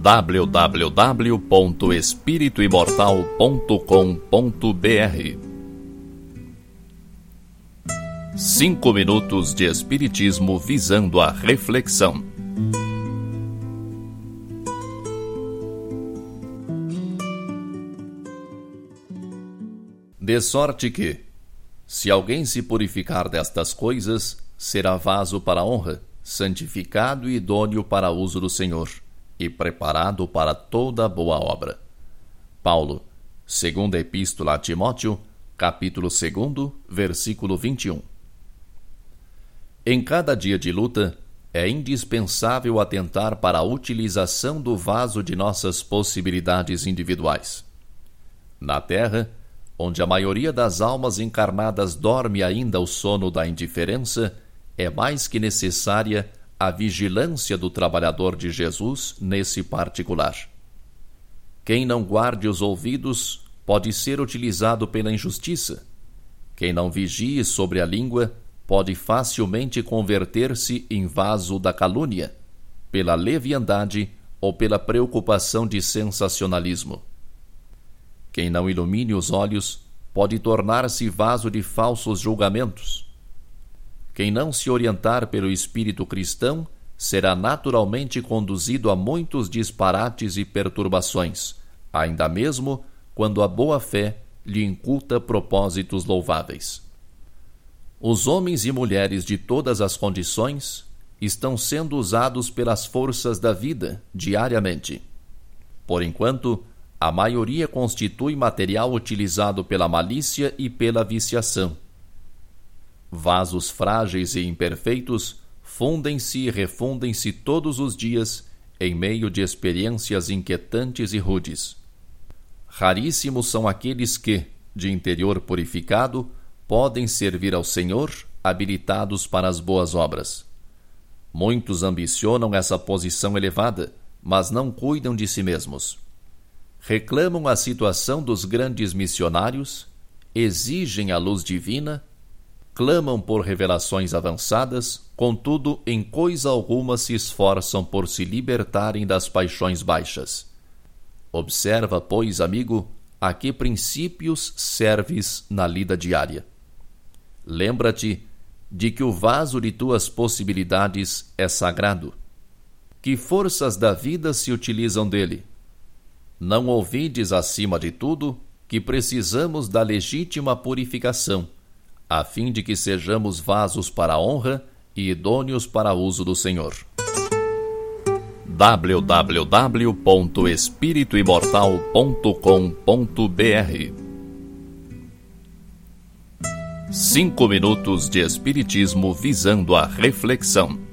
www.espirituimortal.com.br Cinco minutos de Espiritismo visando a reflexão. De sorte que, se alguém se purificar destas coisas, será vaso para honra, santificado e idôneo para uso do Senhor, e preparado para toda boa obra. Paulo, segunda Epístola a Timóteo, capítulo 2, versículo 21. Em cada dia de luta, é indispensável atentar para a utilização do vaso de nossas possibilidades individuais. Na Terra, onde a maioria das almas encarnadas dorme ainda o sono da indiferença, é mais que necessária a vigilância do trabalhador de Jesus nesse particular. Quem não guarde os ouvidos pode ser utilizado pela injustiça. Quem não vigie sobre a língua pode facilmente converter-se em vaso da calúnia, pela leviandade ou pela preocupação de sensacionalismo. Quem não ilumine os olhos pode tornar-se vaso de falsos julgamentos. Quem não se orientar pelo espírito cristão será naturalmente conduzido a muitos disparates e perturbações, ainda mesmo quando a boa fé lhe inculta propósitos louváveis. Os homens e mulheres de todas as condições estão sendo usados pelas forças da vida diariamente. Por enquanto, a maioria constitui material utilizado pela malícia e pela viciação. Vasos frágeis e imperfeitos fundem-se e refundem-se todos os dias em meio de experiências inquietantes e rudes. Raríssimos são aqueles que, de interior purificado, podem servir ao Senhor habilitados para as boas obras. Muitos ambicionam essa posição elevada, mas não cuidam de si mesmos reclamam a situação dos grandes missionários, exigem a luz divina, clamam por revelações avançadas, contudo, em coisa alguma se esforçam por se libertarem das paixões baixas. Observa, pois, amigo, a que princípios serves na lida diária. Lembra-te de que o vaso de tuas possibilidades é sagrado. Que forças da vida se utilizam dele? Não ouvides, acima de tudo, que precisamos da legítima purificação, a fim de que sejamos vasos para a honra e idôneos para uso do Senhor. www.espirituimortal.com.br Cinco minutos de Espiritismo visando a reflexão.